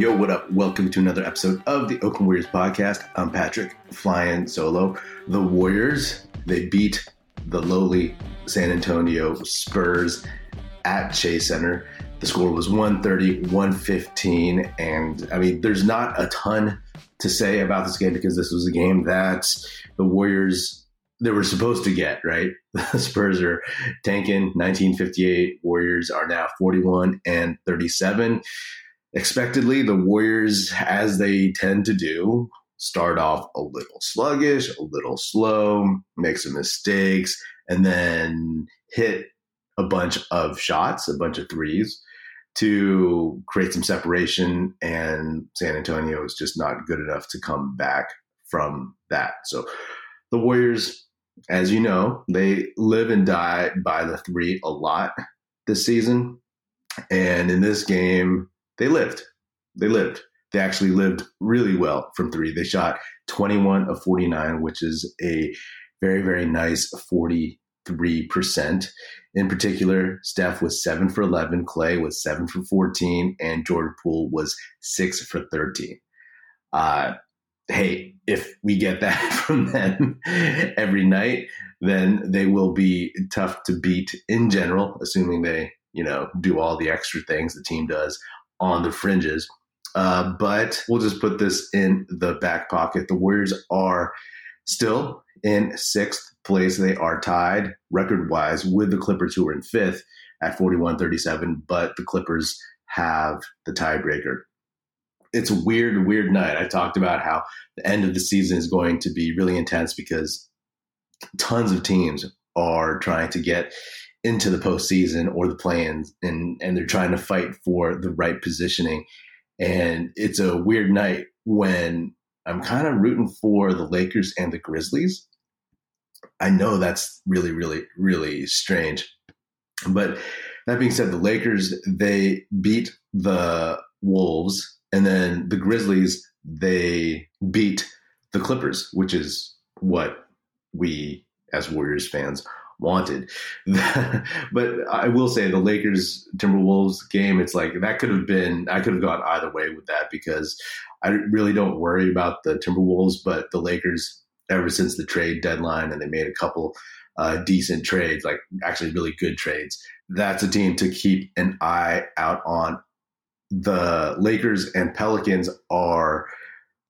Yo, what up? Welcome to another episode of the Oakland Warriors podcast. I'm Patrick, flying solo. The Warriors, they beat the lowly San Antonio Spurs at Chase Center. The score was 130, 115. And I mean, there's not a ton to say about this game because this was a game that the Warriors they were supposed to get, right? The Spurs are tanking 1958. Warriors are now 41 and 37. Expectedly, the Warriors, as they tend to do, start off a little sluggish, a little slow, make some mistakes, and then hit a bunch of shots, a bunch of threes to create some separation. And San Antonio is just not good enough to come back from that. So the Warriors, as you know, they live and die by the three a lot this season. And in this game, they lived. They lived. They actually lived really well from three. They shot 21 of 49, which is a very, very nice 43%. In particular, Steph was 7 for 11, Klay was 7 for 14, and Jordan Poole was 6 for 13. Uh, hey, if we get that from them every night, then they will be tough to beat in general, assuming they, you know, do all the extra things the team does on the fringes. Uh, but we'll just put this in the back pocket. The Warriors are still in sixth place. They are tied record wise with the Clippers, who are in fifth at 41 37, but the Clippers have the tiebreaker. It's a weird, weird night. I talked about how the end of the season is going to be really intense because tons of teams are trying to get into the postseason or the play-ins, and and they're trying to fight for the right positioning. And it's a weird night when I'm kind of rooting for the Lakers and the Grizzlies. I know that's really, really, really strange. But that being said, the Lakers, they beat the Wolves, and then the Grizzlies, they beat the Clippers, which is what we as Warriors fans wanted. but I will say the Lakers Timberwolves game, it's like that could have been, I could have gone either way with that because I really don't worry about the Timberwolves, but the Lakers, ever since the trade deadline, and they made a couple uh, decent trades, like actually really good trades, that's a team to keep an eye out on. The Lakers and Pelicans are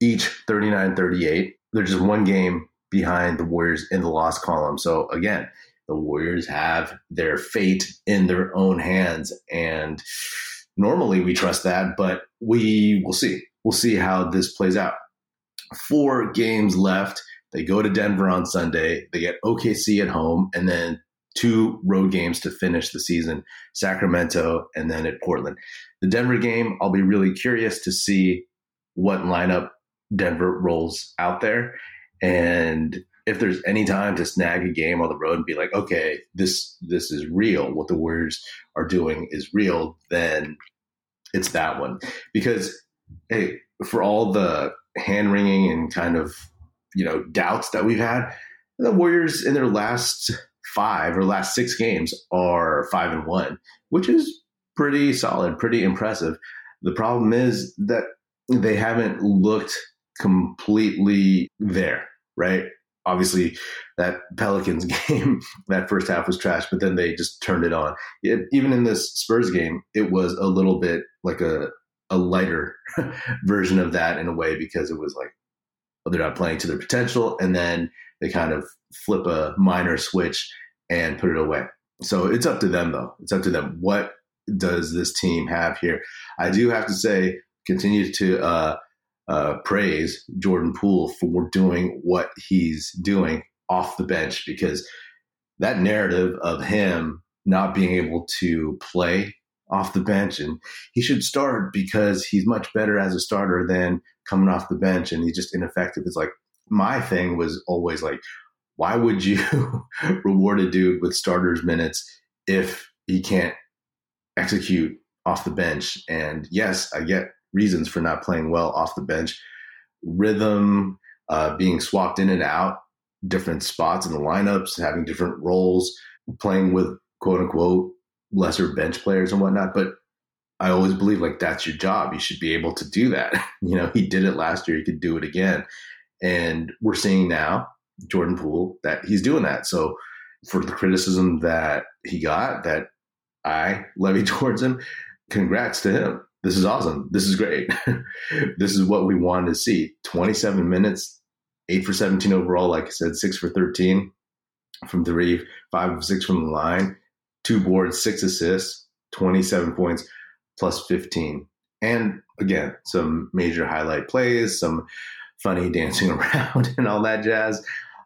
each 39 38. They're just one game behind the Warriors in the loss column. So again, the Warriors have their fate in their own hands. And normally we trust that, but we will see. We'll see how this plays out. Four games left. They go to Denver on Sunday. They get OKC at home, and then two road games to finish the season Sacramento and then at Portland. The Denver game, I'll be really curious to see what lineup Denver rolls out there. And if there's any time to snag a game on the road and be like, okay, this this is real, what the Warriors are doing is real, then it's that one. Because hey, for all the hand wringing and kind of you know doubts that we've had, the Warriors in their last five or last six games are five and one, which is pretty solid, pretty impressive. The problem is that they haven't looked completely there, right? Obviously that Pelicans game, that first half was trash, but then they just turned it on. It, even in this Spurs game, it was a little bit like a a lighter version of that in a way because it was like well, they're not playing to their potential, and then they kind of flip a minor switch and put it away. So it's up to them though. It's up to them. What does this team have here? I do have to say, continue to uh, uh, praise Jordan Poole for doing what he's doing off the bench because that narrative of him not being able to play off the bench and he should start because he's much better as a starter than coming off the bench and he's just ineffective. It's like my thing was always like, why would you reward a dude with starters minutes if he can't execute off the bench? And yes, I get reasons for not playing well off the bench. Rhythm, uh, being swapped in and out, different spots in the lineups, having different roles, playing with quote unquote lesser bench players and whatnot. But I always believe like that's your job. You should be able to do that. You know, he did it last year. He could do it again. And we're seeing now Jordan Poole that he's doing that. So for the criticism that he got that I levied towards him, congrats to him. This is awesome. This is great. this is what we wanted to see. 27 minutes, eight for 17 overall. Like I said, six for 13 from three, five of six from the line, two boards, six assists, 27 points, plus 15. And again, some major highlight plays, some funny dancing around and all that jazz.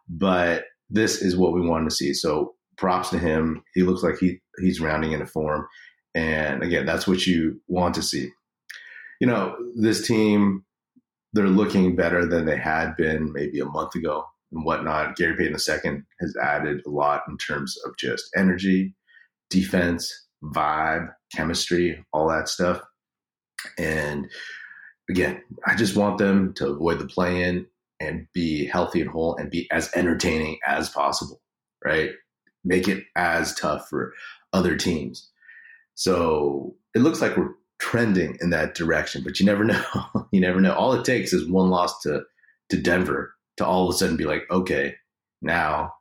But this is what we wanted to see. So props to him. He looks like he he's rounding into form. And again, that's what you want to see. You know, this team, they're looking better than they had been maybe a month ago and whatnot. Gary Payton II has added a lot in terms of just energy, defense, vibe, chemistry, all that stuff. And again, I just want them to avoid the play in and be healthy and whole and be as entertaining as possible, right? Make it as tough for other teams. So it looks like we're trending in that direction, but you never know. you never know. All it takes is one loss to to Denver to all of a sudden be like, okay, now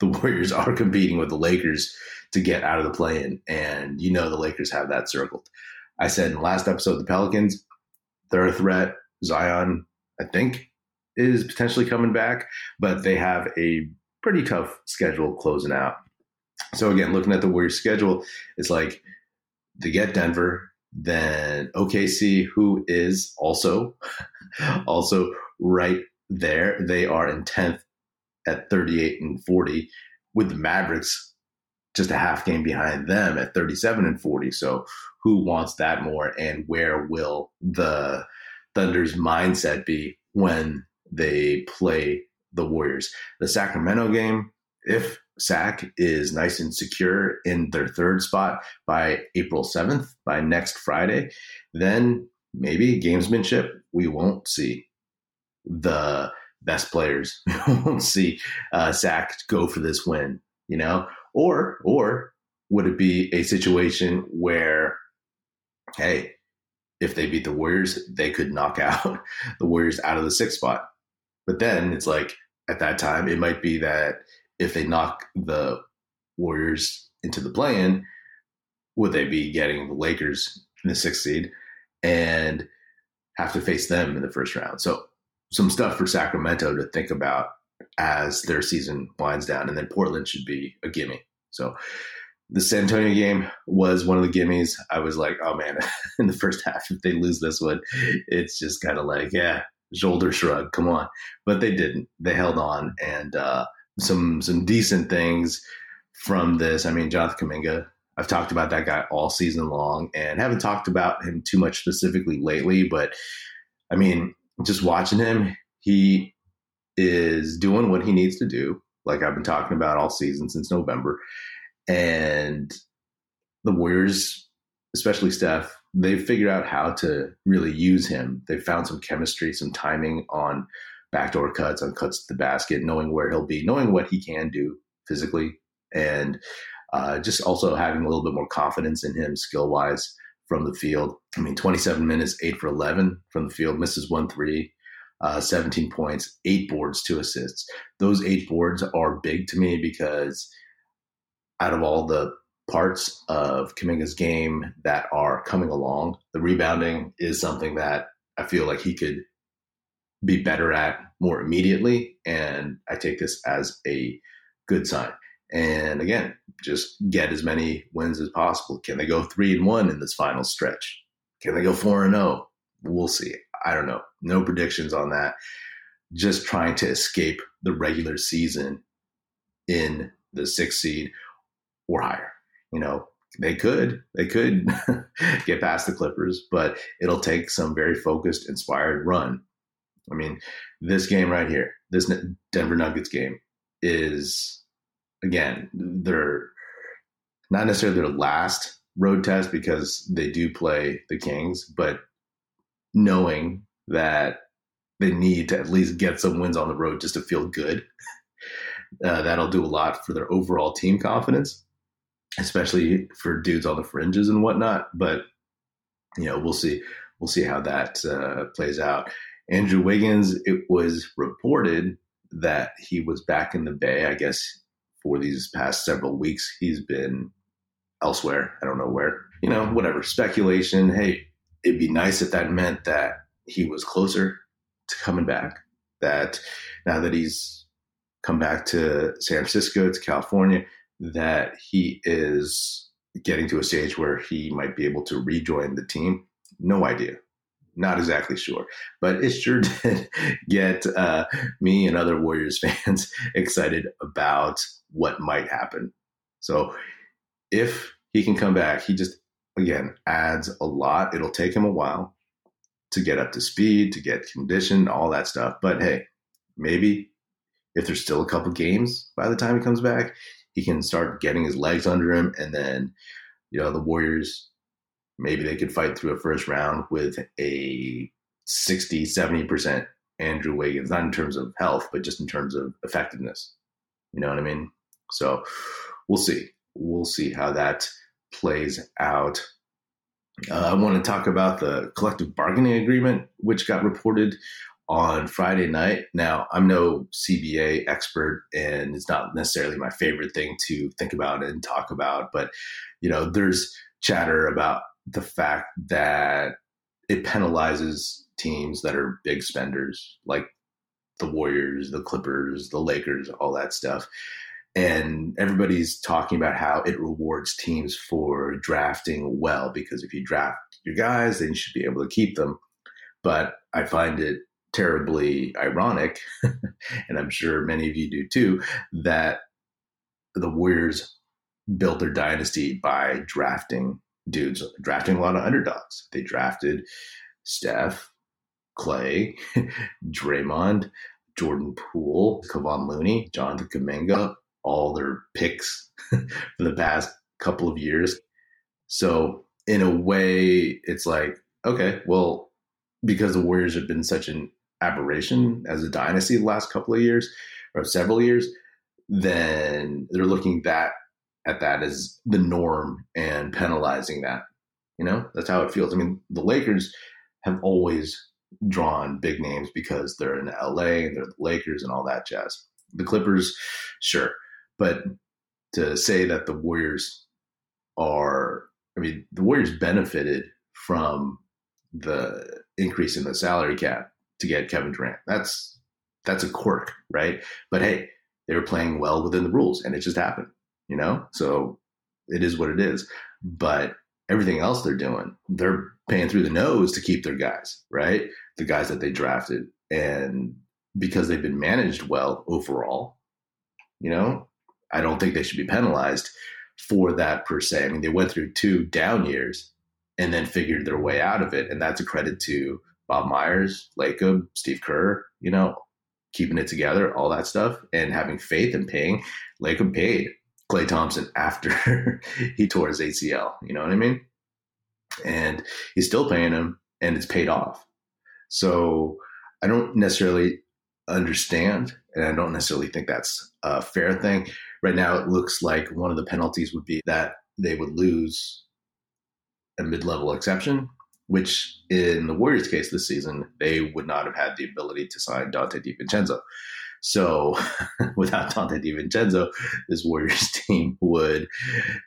the Warriors are competing with the Lakers to get out of the play in. And you know the Lakers have that circled. I said in the last episode, the Pelicans, they're a threat. Zion, I think, is potentially coming back, but they have a pretty tough schedule closing out. So again, looking at the Warriors schedule, it's like they get Denver, then OKC, who is also also right there. They are in 10th at 38 and 40, with the Mavericks just a half game behind them at 37 and 40. So who wants that more? And where will the Thunder's mindset be when they play the Warriors? The Sacramento game, if Sac is nice and secure in their third spot by April 7th, by next Friday, then maybe gamesmanship, we won't see the best players. we won't see uh, Sac go for this win, you know? Or or would it be a situation where, hey, if they beat the Warriors, they could knock out the Warriors out of the sixth spot. But then it's like at that time, it might be that if they knock the Warriors into the play-in, would they be getting the Lakers in the sixth seed and have to face them in the first round? So some stuff for Sacramento to think about as their season winds down, and then Portland should be a gimme. So the San Antonio game was one of the gimmies. I was like, oh man, in the first half, if they lose this one, it's just kind of like, yeah, shoulder shrug, come on. But they didn't. They held on, and uh, some some decent things from this. I mean, Jonathan Kuminga. I've talked about that guy all season long, and haven't talked about him too much specifically lately. But I mean, just watching him, he is doing what he needs to do, like I've been talking about all season since November. And the Warriors, especially Steph, they've figured out how to really use him. They've found some chemistry, some timing on backdoor cuts, on cuts to the basket, knowing where he'll be, knowing what he can do physically, and uh, just also having a little bit more confidence in him skill wise from the field. I mean, 27 minutes, eight for 11 from the field, misses one three, uh, 17 points, eight boards, two assists. Those eight boards are big to me because out of all the parts of Kuminga's game that are coming along, the rebounding is something that I feel like he could be better at more immediately. And I take this as a good sign. And again, just get as many wins as possible. Can they go three and one in this final stretch? Can they go four and zero? Oh? We'll see. I don't know. No predictions on that. Just trying to escape the regular season in the sixth seed or higher. You know, they could they could get past the Clippers, but it'll take some very focused, inspired run. I mean, this game right here, this Denver Nuggets game is again, they're not necessarily their last road test because they do play the Kings, but knowing that they need to at least get some wins on the road just to feel good, uh, that'll do a lot for their overall team confidence, especially for dudes on the fringes and whatnot. But you know, we'll see. We'll see how that uh, plays out. Andrew Wiggins, it was reported that he was back in the Bay. I guess for these past several weeks, he's been elsewhere. I don't know where. You know, whatever. Speculation. Hey, it'd be nice if that meant that he was closer to coming back. That now that he's come back to San Francisco, to California, that he is getting to a stage where he might be able to rejoin the team. No idea. Not exactly sure, but it sure did get uh, me and other Warriors fans excited about what might happen. So if he can come back, he just, again, adds a lot. It'll take him a while to get up to speed, to get conditioned, all that stuff. But hey, maybe if there's still a couple games by the time he comes back, he can start getting his legs under him. And then, you know, the Warriors, maybe they could fight through a first round with a 60, 70% Andrew Wiggins, not in terms of health, but just in terms of effectiveness. You know what I mean? So we'll see. We'll see how that plays out. Uh, I want to talk about the collective bargaining agreement, which got reported on Friday night. Now, I'm no CBA expert, and it's not necessarily my favorite thing to think about and talk about, but you know, there's chatter about the fact that it penalizes teams that are big spenders, like the Warriors, the Clippers, the Lakers, all that stuff. And everybody's talking about how it rewards teams for drafting well because if you draft your guys, then you should be able to keep them. But I find it terribly ironic, and I'm sure many of you do too, that the Warriors built their dynasty by drafting dudes, drafting a lot of underdogs. They drafted Steph, Klay, Draymond, Jordan Poole, Kevon Looney, Jonathan Kuminga, all their picks for the past couple of years. So in a way, it's like, okay, well, because the Warriors have been such an aberration as a dynasty the last couple of years or several years, then they're looking that at that as the norm and penalizing that. You know, that's how it feels. I mean, the Lakers have always drawn big names because they're in LA and they're the Lakers and all that jazz. The Clippers, sure. But to say that the Warriors are, I mean, the Warriors benefited from the increase in the salary cap to get Kevin Durant. That's that's a quirk, right? But hey, they were playing well within the rules, and it just happened, you know. So it is what it is. But everything else they're doing, they're paying through the nose to keep their guys, right? The guys that they drafted, and because they've been managed well overall, you know, I don't think they should be penalized for that per se. I mean, they went through two down years and then figured their way out of it, and that's a credit to Bob Myers, Lacob, Steve Kerr, you know, keeping it together, all that stuff, and having faith and paying. Lacob paid Klay Thompson after he tore his ACL. You know what I mean? And he's still paying him, and it's paid off. So I don't necessarily understand, and I don't necessarily think that's a fair thing. Right now, it looks like one of the penalties would be that they would lose a mid-level exception which in the Warriors' case this season, they would not have had the ability to sign Donte DiVincenzo. So without Donte DiVincenzo, this Warriors team would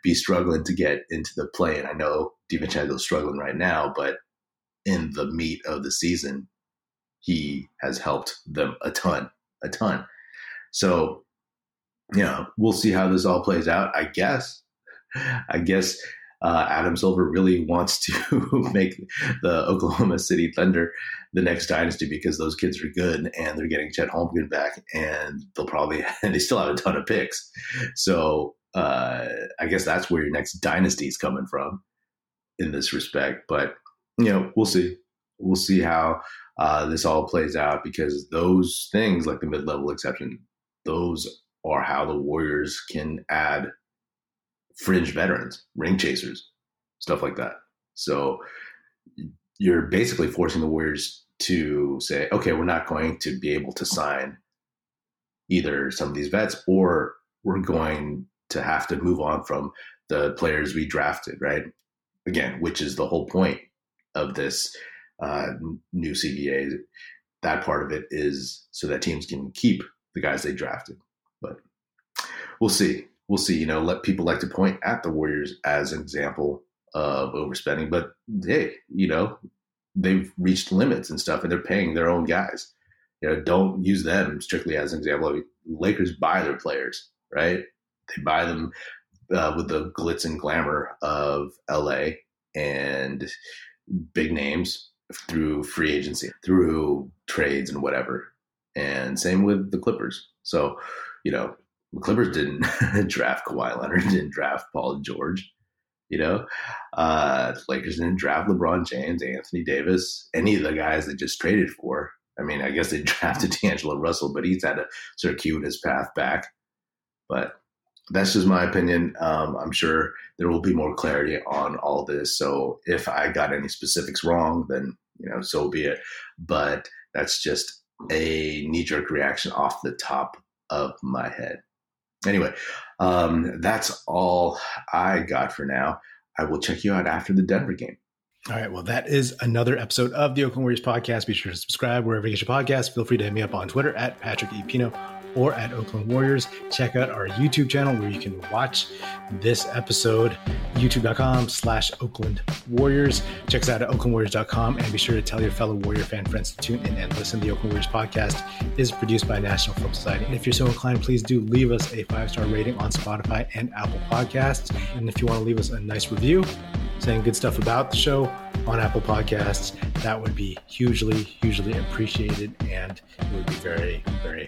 be struggling to get into the play. And I know DiVincenzo's struggling right now, but in the meat of the season, he has helped them a ton, a ton. So, you know, we'll see how this all plays out. I guess, I guess uh, Adam Silver really wants to make the Oklahoma City Thunder the next dynasty because those kids are good and they're getting Chet Holmgren back and they'll probably and they still have a ton of picks. So uh, I guess that's where your next dynasty is coming from in this respect. But you know, we'll see. We'll see how uh, this all plays out because those things, like the mid-level exception, those are how the Warriors can add fringe veterans, ring chasers, stuff like that. So you're basically forcing the Warriors to say, okay, we're not going to be able to sign either some of these vets or we're going to have to move on from the players we drafted, right? Again, which is the whole point of this uh, new CBA. That part of it is so that teams can keep the guys they drafted. But we'll see. We'll see. You know, let people like to point at the Warriors as an example of overspending, but hey, you know, they've reached limits and stuff, and they're paying their own guys. You know, don't use them strictly as an example. I mean, Lakers buy their players, right? They buy them uh, with the glitz and glamour of LA and big names through free agency, through trades and whatever. And same with the Clippers. So, you know, the Clippers didn't draft Kawhi Leonard, didn't draft Paul George. You know, uh, Lakers didn't draft LeBron James, Anthony Davis, any of the guys they just traded for. I mean, I guess they drafted D'Angelo Russell, but he's had a circuitous path back. But that's just my opinion. Um, I'm sure there will be more clarity on all this. So if I got any specifics wrong, then you know, so be it. But that's just a knee jerk reaction off the top of my head. Anyway, um, that's all I got for now. I will check you out after the Denver game. All right. Well, that is another episode of the Oakland Warriors podcast. Be sure to subscribe wherever you get your podcast. Feel free to hit me up on Twitter at Patrick E. Pino or at Oakland Warriors. Check out our YouTube channel where you can watch this episode, youtube.com slash Oakland Warriors. Check us out at oaklandwarriors.com and be sure to tell your fellow Warrior fan friends to tune in and listen. The Oakland Warriors podcast is produced by National Film Society. And if you're so inclined, please do leave us a five-star rating on Spotify and Apple Podcasts. And if you want to leave us a nice review saying good stuff about the show on Apple Podcasts, that would be hugely, hugely appreciated and it would be very, very.